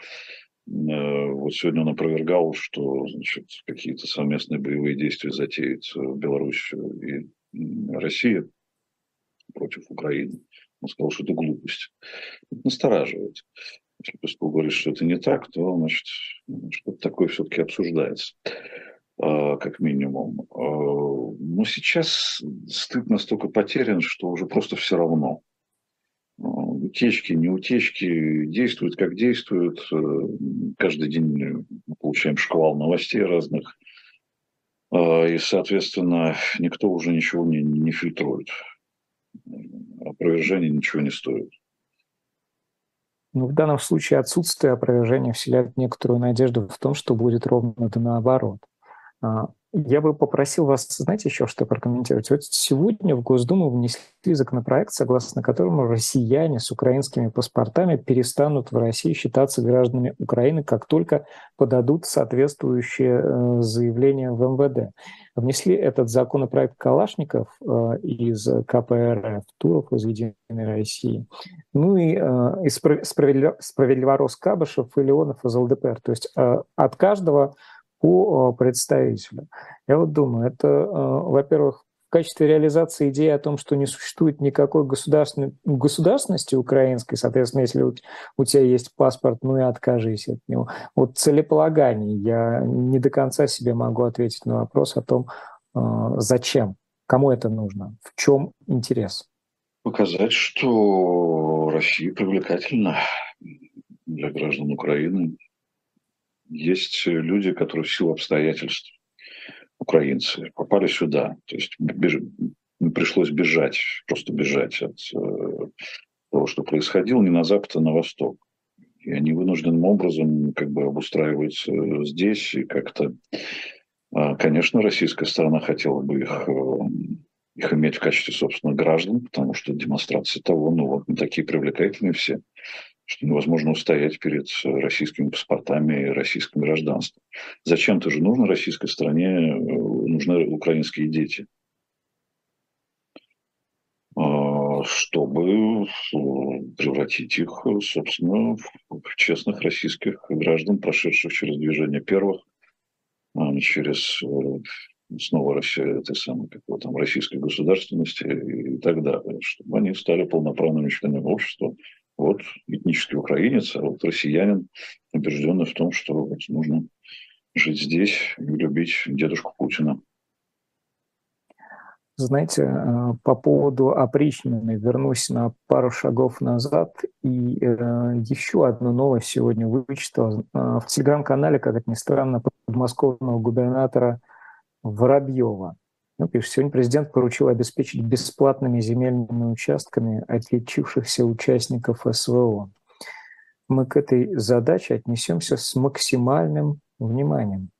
Э, вот сегодня он опровергал, что значит, какие-то совместные боевые действия затеют Беларусь и Россия против Украины. Он сказал, что это глупость. Это настораживает. Если Песков говорит, что это не так, то, значит, что-то такое все-таки обсуждается, а, как минимум. А, но сейчас стыд настолько потерян, что уже просто все равно. А, утечки, не утечки, действуют как действуют. Каждый день мы получаем шквал новостей разных. И, соответственно, никто уже ничего не, не фильтрует опровержение ничего не стоит. Ну, в данном случае отсутствие опровержения вселяет некоторую надежду в том, что будет ровно наоборот. Я бы попросил вас, знаете, еще что прокомментировать. Вот сегодня в Госдуму внесли законопроект, согласно которому россияне с украинскими паспортами перестанут в России считаться гражданами Украины, как только подадут соответствующее э, заявление в МВД. Внесли этот законопроект Калашников э, из КПРФ, Туров из Единой России, ну и, э, и справедливорос Кабышев и Леонов из ЛДПР. То есть от каждого по представителю. Я вот думаю, это, э, во-первых, в качестве реализации идеи о том, что не существует никакой государственной, государственности украинской, соответственно, если у, у тебя есть паспорт, ну и откажись от него. Вот целеполагание. Я не до конца себе могу ответить на вопрос о том, э, зачем, кому это нужно, в чем интерес. Показать, что Россия привлекательна для граждан Украины, есть люди, которые в силу обстоятельств, украинцы, попали сюда. То есть беж... пришлось бежать, просто бежать от э, того, что происходило, не на запад, а на восток. И они вынужденным образом как бы обустраиваются здесь и как-то... Э, конечно, российская сторона хотела бы их, э, их иметь в качестве собственных граждан, потому что демонстрация того, ну вот такие привлекательные все что невозможно устоять перед российскими паспортами и российским гражданством. Зачем-то же нужно российской стране, э, нужны украинские дети, а, чтобы э, превратить их, собственно, в честных российских граждан, прошедших через движение первых, а через э, снова Россия, этой самой, какой там, российской государственности и так далее, чтобы они стали полноправными членами общества, вот этнический украинец, а вот россиянин, убежденный в том, что вот нужно жить здесь и любить дедушку Путина. Знаете, э, по поводу опричнины вернусь на пару шагов назад и э, еще одну новость сегодня вычитал. Э, в телеграм-канале, как это ни странно, подмосковного губернатора Воробьева. Ну, пишет, сегодня президент поручил обеспечить бесплатными земельными участками отличившихся участников СВО. Мы к этой задаче отнесемся с максимальным вниманием.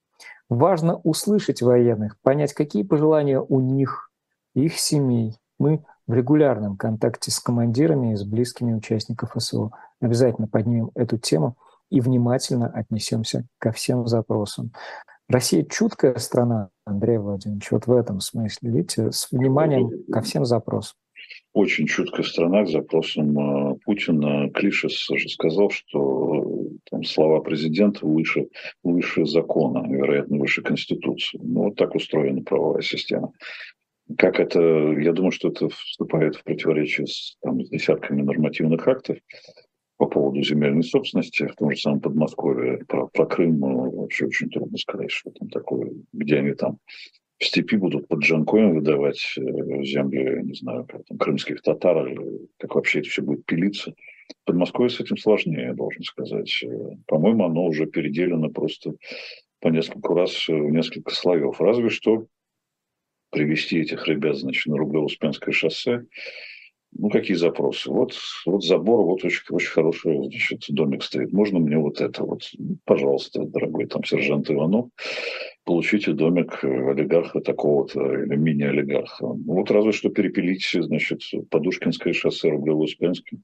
Важно услышать военных, понять, какие пожелания у них, их семей. Мы в регулярном контакте с командирами и с близкими участников СВО. Обязательно поднимем эту тему и внимательно отнесемся ко всем запросам. Россия чуткая страна, Андрей Владимирович, вот в этом смысле, видите, с вниманием ко всем запросам. Очень чуткая страна к запросам э, Путина. Клишес же сказал, что э, там, слова президента выше, выше закона, вероятно, выше Конституции. Ну, вот так устроена правовая система. Как это, я думаю, что это вступает в противоречие с, там, с десятками нормативных актов. По поводу земельной собственности в том же самом Подмосковье. Про, про Крым ну, вообще очень трудно сказать, что там такое, где они там в степи будут под джанкоем выдавать э, земли, не знаю, там, крымских татар, как вообще это все будет пилиться. Подмосковье с этим сложнее, я должен сказать. Э, по-моему, оно уже переделено просто по несколько раз в несколько слоев. Разве что привести этих ребят, значит, на Рублево-Успенское шоссе, ну, какие запросы? Вот, вот забор, вот очень, очень хороший значит, домик стоит. Можно мне вот это вот? Пожалуйста, дорогой там сержант Иванов, получите домик олигарха такого-то или мини-олигарха. Ну, вот разве что перепилить, значит, Подушкинское шоссе, Рублево-Успенское.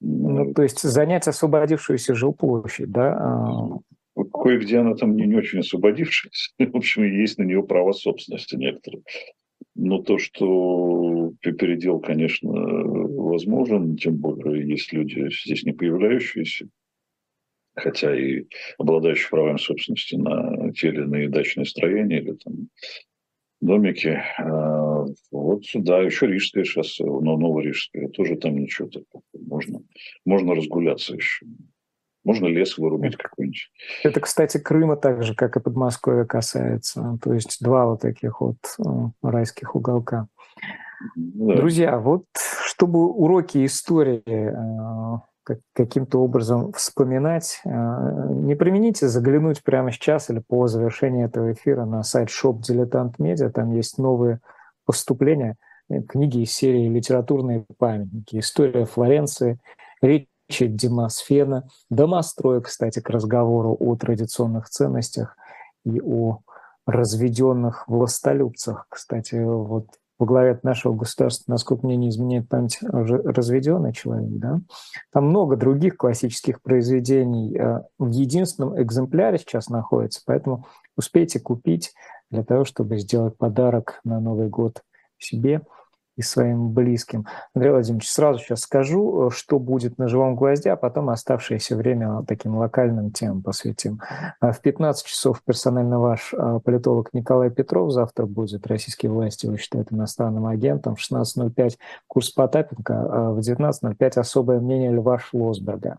Ну, то есть занять освободившуюся жилплощадь, да? А. Кое-где она там не, не очень освободившаяся. В общем, есть на нее право собственности некоторые. Но то, что передел, конечно, возможен, тем более есть люди здесь не появляющиеся, хотя и обладающие правами собственности на те или иные дачные строения или там домики. А, вот сюда еще Рижское шоссе, но Новорижское, тоже там ничего такого. Можно, можно разгуляться еще. Можно лес вырубить какой-нибудь. Это, кстати, Крыма так же, как и Подмосковья касается. То есть два вот таких вот э, райских уголка. Да. Друзья, вот чтобы уроки истории э, каким-то образом вспоминать, э, не примените заглянуть прямо сейчас или по завершении этого эфира на сайт Shop Dilettant Media. Там есть новые поступления, книги из серии «Литературные памятники», «История Флоренции», речь Демосфена, домостроя, кстати, к разговору о традиционных ценностях и о разведенных властолюбцах. Кстати, вот во главе нашего государства, насколько мне не изменяет память, разведенный человек. Да? Там много других классических произведений э, в единственном экземпляре сейчас находится, поэтому успейте купить для того, чтобы сделать подарок на Новый год себе – и своим близким. Андрей Владимирович, сразу сейчас скажу, э, что будет на «Живом гвозде», а потом оставшееся время таким локальным темам посвятим. А в 15 часов персонально ваш а, политолог Николай Петров завтра будет. Российские власти его считают иностранным агентом. В 16.05 курс Потапенко, а в 19.05 особое мнение Льва Шлосберга.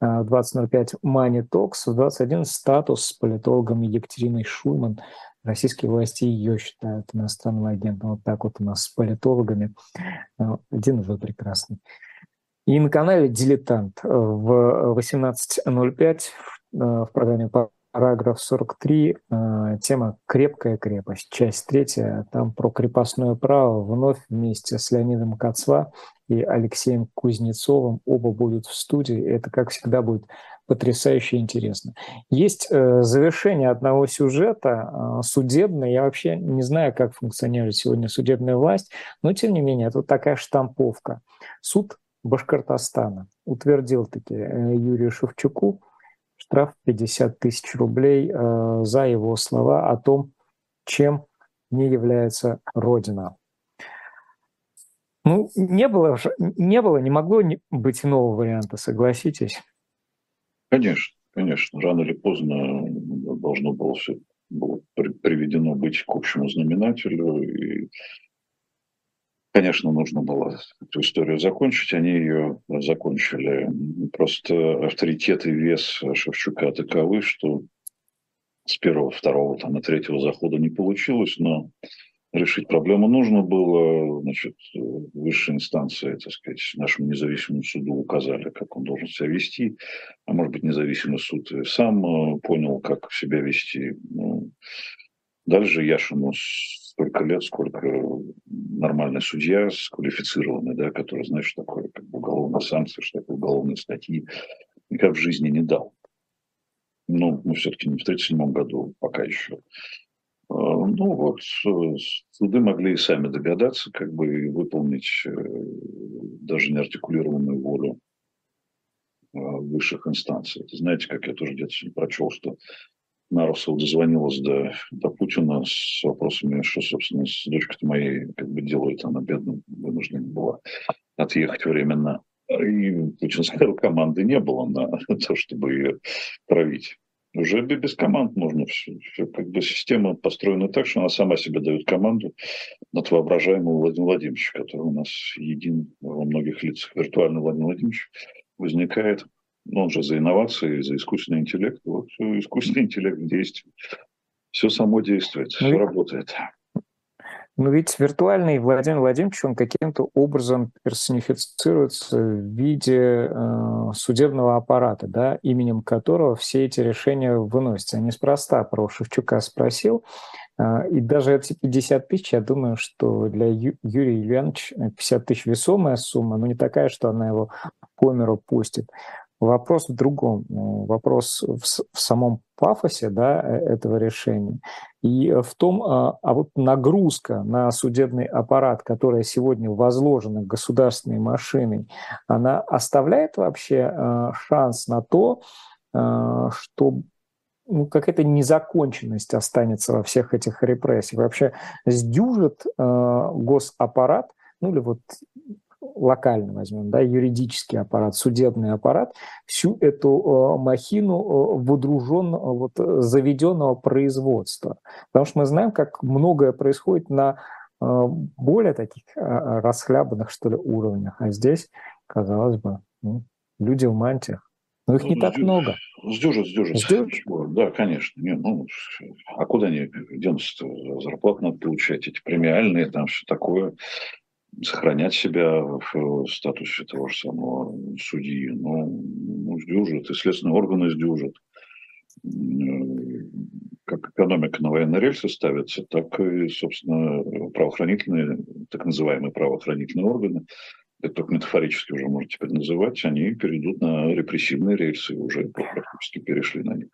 В 20.05 Money Talks, в 21 статус с политологом Екатериной Шульман – Российские власти ее считают иностранным агентом. Вот так вот у нас с политологами. А, один вы прекрасный. И на канале «Дилетант» в 18.05 э, в программе параграф 43, э, тема «Крепкая крепость», часть третья, там про крепостное право, вновь вместе с Леонидом Кацва и Алексеем Кузнецовым, оба будут в студии, это, как всегда, будет потрясающе интересно. Есть э, завершение одного сюжета, э, судебное. Я вообще не знаю, как функционирует сегодня судебная власть, но тем не менее, это вот такая штамповка. Суд Башкортостана утвердил таки э, Юрию Шевчуку штраф 50 тысяч рублей за его слова о том, чем не является Родина. Ну, не было, не было, не могло быть нового варианта, согласитесь. Конечно, конечно. Рано или поздно должно было все было приведено быть к общему знаменателю. И, конечно, нужно было эту историю закончить. Они ее закончили. Просто авторитет и вес Шевчука таковы, что с первого, второго, там, и третьего захода не получилось, но решить проблему нужно было, значит, высшие инстанции, так сказать, нашему независимому суду указали, как он должен себя вести, а может быть, независимый суд и сам э, понял, как себя вести. Ну, дальше Яшину столько лет, сколько нормальный судья, сквалифицированный, да, который знает, что такое как бы, уголовная санкция, что такое уголовные статьи, никак в жизни не дал. Ну, мы все-таки не в 1937 году пока еще. А, ну вот, суды могли и сами догадаться, как бы выполнить э, даже неартикулированную волю высших инстанций. Это знаете, как я тоже где-то прочел, что Нарусова дозвонилась до, до Путина с вопросами, что, собственно, с дочкой моей как бы делает, она бедно вынуждена была отъехать временно. И Путин сказал, команды не было на то, чтобы ее травить. Уже без команд можно все. все. Как бы система построена так, что она сама себе дает команду над воображаемого Владимира Владимировича, который у нас един во многих лицах. Виртуальный Владимир Владимирович возникает, ну, он же за инновации, за искусственный интеллект. Вот искусственный интеллект в действии. Все само действует, ну, все работает. Но ведь виртуальный Владимир Владимирович, он каким-то образом персонифицируется в виде э, судебного аппарата, да, именем которого все эти решения выносятся. Неспроста про Шевчука спросил. Э, и даже эти 50 тысяч, я думаю, что для Ю- Юрия Ильяновича 50 тысяч весомая сумма, но не такая, что она его по миру пустит. Вопрос в другом. Вопрос в, в самом пафосе да, э, этого решения и в том, а, а вот нагрузка на судебный аппарат, которая сегодня возложена государственной машиной, она оставляет вообще а, шанс на то, а, что ну, какая-то незаконченность останется во всех этих репрессиях. Вообще сдюжит госаппарат, ну или вот локально возьмем, да, юридический аппарат, судебный аппарат, всю эту э, махину э, водруженного, вот, заведенного производства. Потому что мы знаем, как многое происходит на э, более таких э, расхлябанных, что ли, уровнях. А здесь, казалось бы, ну, люди в мантиях. Но их ну, не так сдюж, много. Сдюжит. сдюжит. Да, конечно. Не, ну, а куда они денутся? Зарплату надо получать, эти премиальные, там все такое сохранять себя в статусе того же самого судьи. Ну, ну сдюжат, и следственные органы сдюжат. Как экономика на военные рельсы ставится, так и, собственно, правоохранительные, так называемые правоохранительные органы, это только метафорически уже можно теперь называть, они перейдут на репрессивные рельсы, уже практически перешли на них.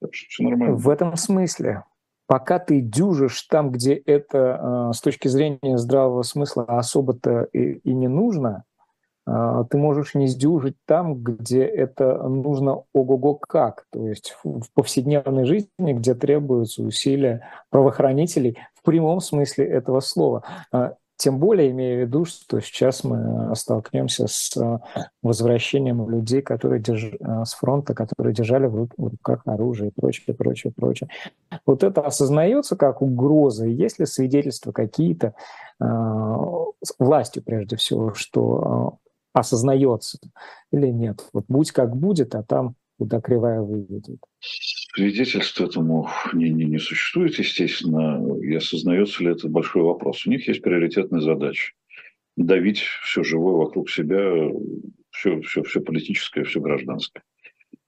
Так что все нормально. В этом смысле пока ты дюжишь там, где это а, с точки зрения здравого смысла особо-то и, и не нужно, а, ты можешь не сдюжить там, где это нужно ого-го как, то есть в повседневной жизни, где требуются усилия правоохранителей в прямом смысле этого слова. Тем более имея в виду, что сейчас мы столкнемся с э, возвращением людей, которые держ... Э, с фронта, которые держали в руках оружие и прочее, прочее, прочее. Вот это осознается как угроза. Есть ли свидетельства какие-то э, властью, прежде всего, что э, осознается или нет? Вот будь как будет, а там куда кривая выведет. Свидетельств этому не, не, не существует, естественно, и осознается ли это большой вопрос. У них есть приоритетная задача – давить все живое вокруг себя, все, все, все политическое, все гражданское.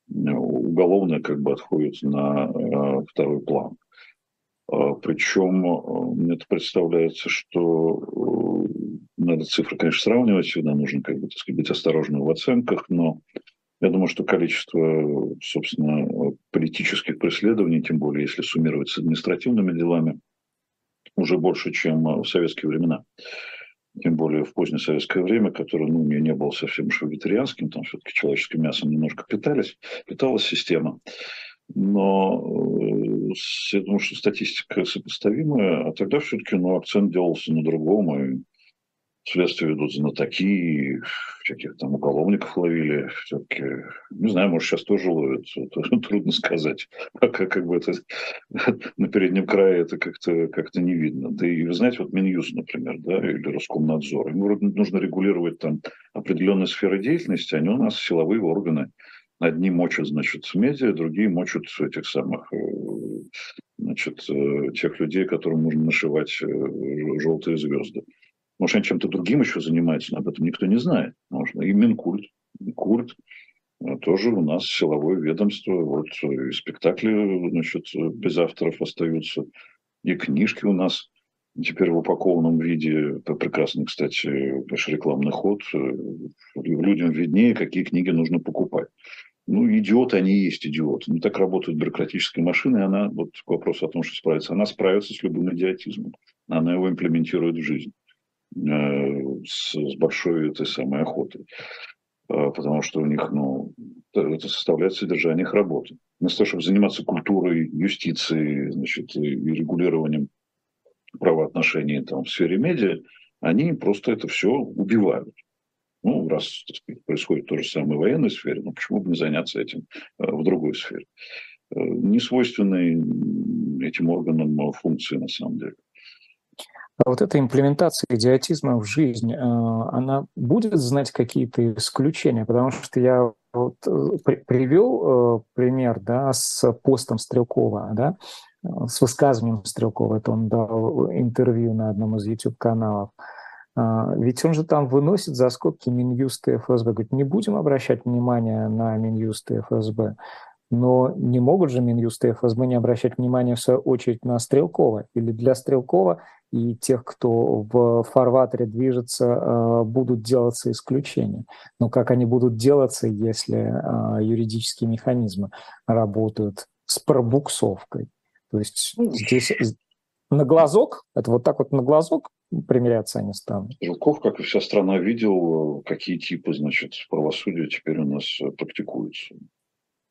Уголовное как бы отходит на э, второй план. А, причем э, мне это представляется, что э, надо цифры, конечно, сравнивать, всегда нужно как бы, так сказать, быть осторожным в оценках, но я думаю, что количество, собственно, политических преследований, тем более если суммировать с административными делами, уже больше, чем в советские времена. Тем более в позднее советское время, которое ну, не, не было совсем уж вегетарианским, там все-таки человеческим мясом немножко питались, питалась система. Но э, я думаю, что статистика сопоставимая, а тогда все-таки ну, акцент делался на другом, и следствие ведут знатоки, всяких там уголовников ловили. Все-таки, не знаю, может, сейчас тоже ловят. Трудно сказать. Пока как бы это на переднем крае это как-то как не видно. Да и, вы знаете, вот Минюс, например, да, или Роскомнадзор, им нужно регулировать там определенные сферы деятельности, они у нас силовые органы. Одни мочат, значит, медиа, другие мочат этих самых, э, значит, э, тех людей, которым нужно нашивать э, желтые звезды. Может, они чем-то другим еще занимаются, но об этом никто не знает. Можно. И Минкульт. Минкульт э, тоже у нас силовое ведомство. Вот и спектакли, значит, без авторов остаются. И книжки у нас теперь в упакованном виде. Это прекрасный, кстати, конечно, рекламный ход. Э, людям виднее, какие книги нужно покупать. Ну, идиоты, они и есть идиоты. Не так работает бюрократическая машина, и она, вот к вопросу о том, что справится, она справится с любым идиотизмом. Она его имплементирует в жизнь. Э, с, с большой этой самой охотой. А, потому что у них, ну, это составляет содержание их работы. Вместо того, чтобы заниматься культурой, юстицией, значит, и регулированием правоотношений там, в сфере медиа, они просто это все убивают. Ну, раз сказать, происходит то же самое в военной сфере, ну почему бы не заняться этим э, в другой сфере? Э, не свойственные этим органам функции на самом деле. А вот эта имплементация идиотизма в жизнь, э, она будет знать какие-то исключения? Потому что я вот э, привел э, пример да, с постом Стрелкова, да, с высказыванием Стрелкова, это он дал интервью на одном из YouTube-каналов. А, ведь он же там выносит за скобки Минюст и ФСБ. Говорит, не будем обращать внимание на Минюст и ФСБ. Но не могут же Минюст и ФСБ не обращать внимания, в свою очередь, на Стрелкова. Или для Стрелкова и тех, кто в фарватере движется, а, будут делаться исключения. Но как они будут делаться, если а, юридические механизмы работают с пробуксовкой? То есть ну, здесь на глазок, это вот так вот на глазок примиряться они станут. Жилков, как и вся страна, видел, какие типы, значит, правосудия теперь у нас практикуются.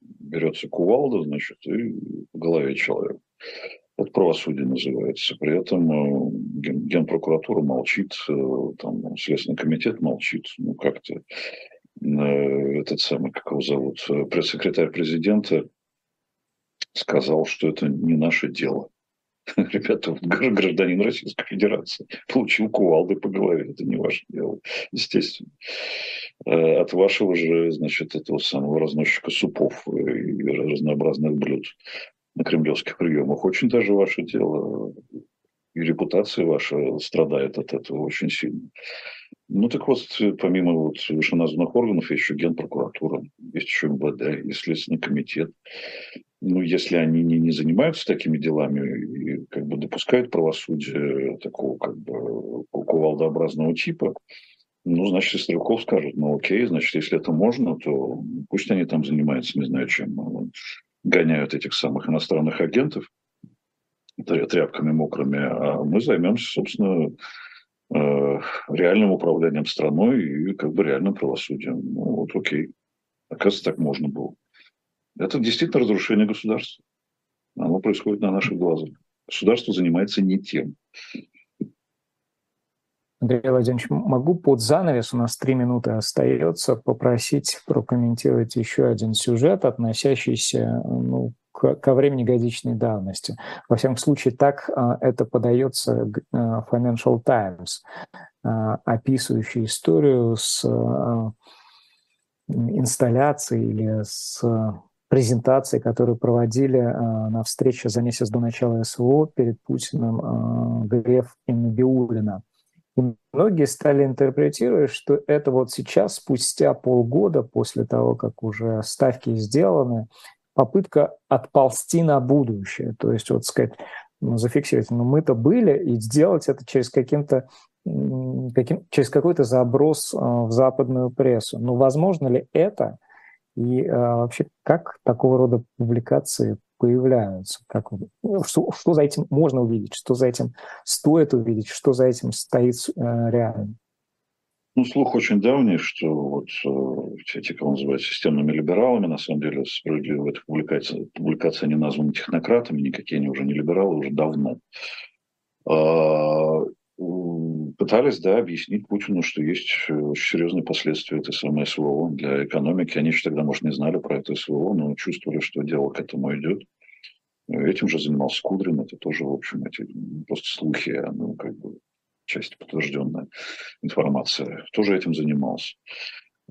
Берется кувалда, значит, и по голове человека. Правосудие называется. При этом э, ген, Генпрокуратура молчит, э, там, Следственный комитет молчит. Ну, как-то э, этот самый, как его зовут, пресс-секретарь президента сказал, что это не наше дело. Ребята, вот гражданин Российской Федерации получил кувалды по голове, это не ваше дело, естественно. От вашего же, значит, этого самого разносчика супов и разнообразных блюд на кремлевских приемах. Очень даже ваше дело и репутация ваша страдает от этого очень сильно. Ну так вот, помимо вот вышеназванных органов, есть еще Генпрокуратура, есть еще МВД, есть Следственный комитет. Ну, если они не, не занимаются такими делами и как бы допускают правосудие такого как бы кувалдообразного типа, ну, значит, Стрелков скажет, ну окей, значит, если это можно, то пусть они там занимаются, не знаю чем, гоняют этих самых иностранных агентов тряпками мокрыми, а мы займемся, собственно, э, реальным управлением страной и как бы реальным правосудием. Ну вот окей. Оказывается, так можно было. Это действительно разрушение государства. Оно происходит на наших глазах. Государство занимается не тем. Андрей Владимирович, могу под занавес, у нас три минуты остается, попросить прокомментировать еще один сюжет, относящийся ну, к, ко времени годичной давности. Во всяком случае, так а, это подается а, Financial Times, а, описывающий историю с инсталляцией или с презентацией, которую проводили на встрече за месяц до начала СВО перед Путиным Греф и Набиулина. И многие стали интерпретировать, что это вот сейчас, спустя полгода после того, как уже ставки сделаны, попытка отползти на будущее. То есть, вот сказать, ну, зафиксировать, ну мы-то были, и сделать это через каким-то каким, через какой-то заброс а, в западную прессу. Но возможно ли это? И а, вообще, как такого рода публикации появляются. Как, ну, что, что за этим можно увидеть, что за этим стоит увидеть, что за этим стоит э, реально. Ну, слух очень давний, что вот э, эти, кого называют системными либералами, на самом деле справедливо, эта публикация, публикация не названа технократами, никакие они уже не либералы, уже давно. А, пытались, да, объяснить Путину, что есть э, очень серьезные последствия этой самой СВО для экономики. Они еще тогда, может, не знали про это СВО, но чувствовали, что дело к этому идет. Этим же занимался Кудрин, это тоже, в общем, эти просто слухи, ну, как бы, часть подтвержденная информация, тоже этим занимался.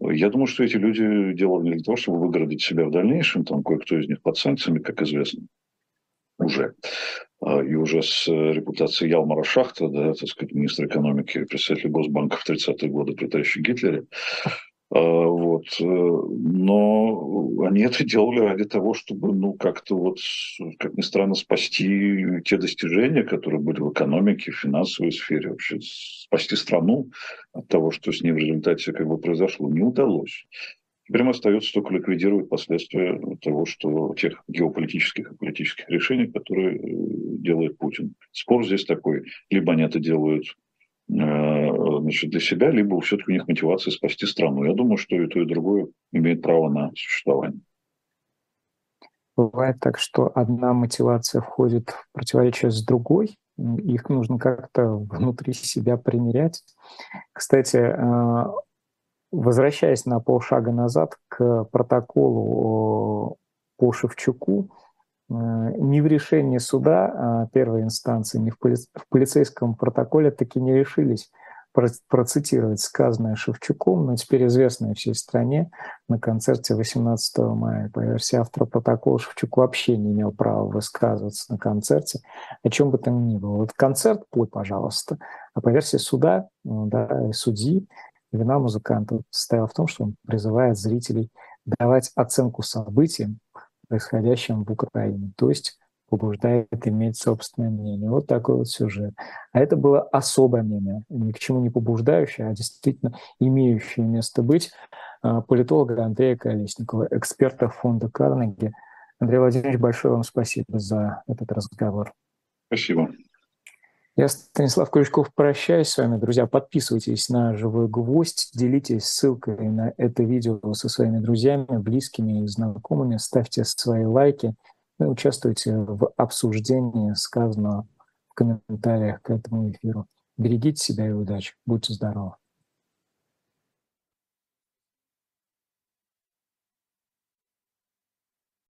Я думаю, что эти люди делали для того, чтобы выгородить себя в дальнейшем, там кое-кто из них под санкциями, как известно, уже. А, и уже с э, репутацией Ялмара Шахта, да, так сказать, министра экономики, председателя Госбанка в 30-е годы при товарище Гитлере, вот. Э, но они это делали ради того, чтобы, ну, как-то вот, как ни странно, спасти те достижения, которые были в экономике, в финансовой сфере, вообще спасти страну от того, что с ней в результате как бы произошло, не удалось. Теперь остается только ликвидировать последствия того, что тех геополитических и политических решений, которые э, делает Путин. Спор здесь такой. Либо они это делают значит, для себя, либо все-таки у них мотивация спасти страну. Я думаю, что и то, и другое имеет право на существование. Бывает так, что одна мотивация входит в противоречие с другой, их нужно как-то внутри себя примерять. Кстати, э, Возвращаясь на полшага назад к протоколу по Шевчуку, ни в решении суда а первой инстанции, ни в, поли, в полицейском протоколе таки не решились процитировать сказанное Шевчуком, но теперь известное всей стране на концерте 18 мая. По версии автора протокола Шевчук вообще не имел права высказываться на концерте, о чем бы там ни было. Вот концерт пой, пожалуйста. А по версии суда, ну да, судьи, вина музыканта состояла в том, что он призывает зрителей давать оценку событиям, происходящим в Украине. То есть побуждает иметь собственное мнение. Вот такой вот сюжет. А это было особое мнение, ни к чему не побуждающее, а действительно имеющее место быть а, политолога Андрея Колесникова, эксперта фонда Карнеги. Андрей Владимирович, большое вам спасибо за этот разговор. Спасибо. Я, Станислав Крючков, прощаюсь с вами. Друзья, подписывайтесь на «Живой гвоздь», делитесь ссылкой на это видео со своими друзьями, близкими и знакомыми, ставьте свои лайки – участвуйте в обсуждении сказанного в комментариях к этому эфиру. Берегите себя и удачи. Будьте здоровы.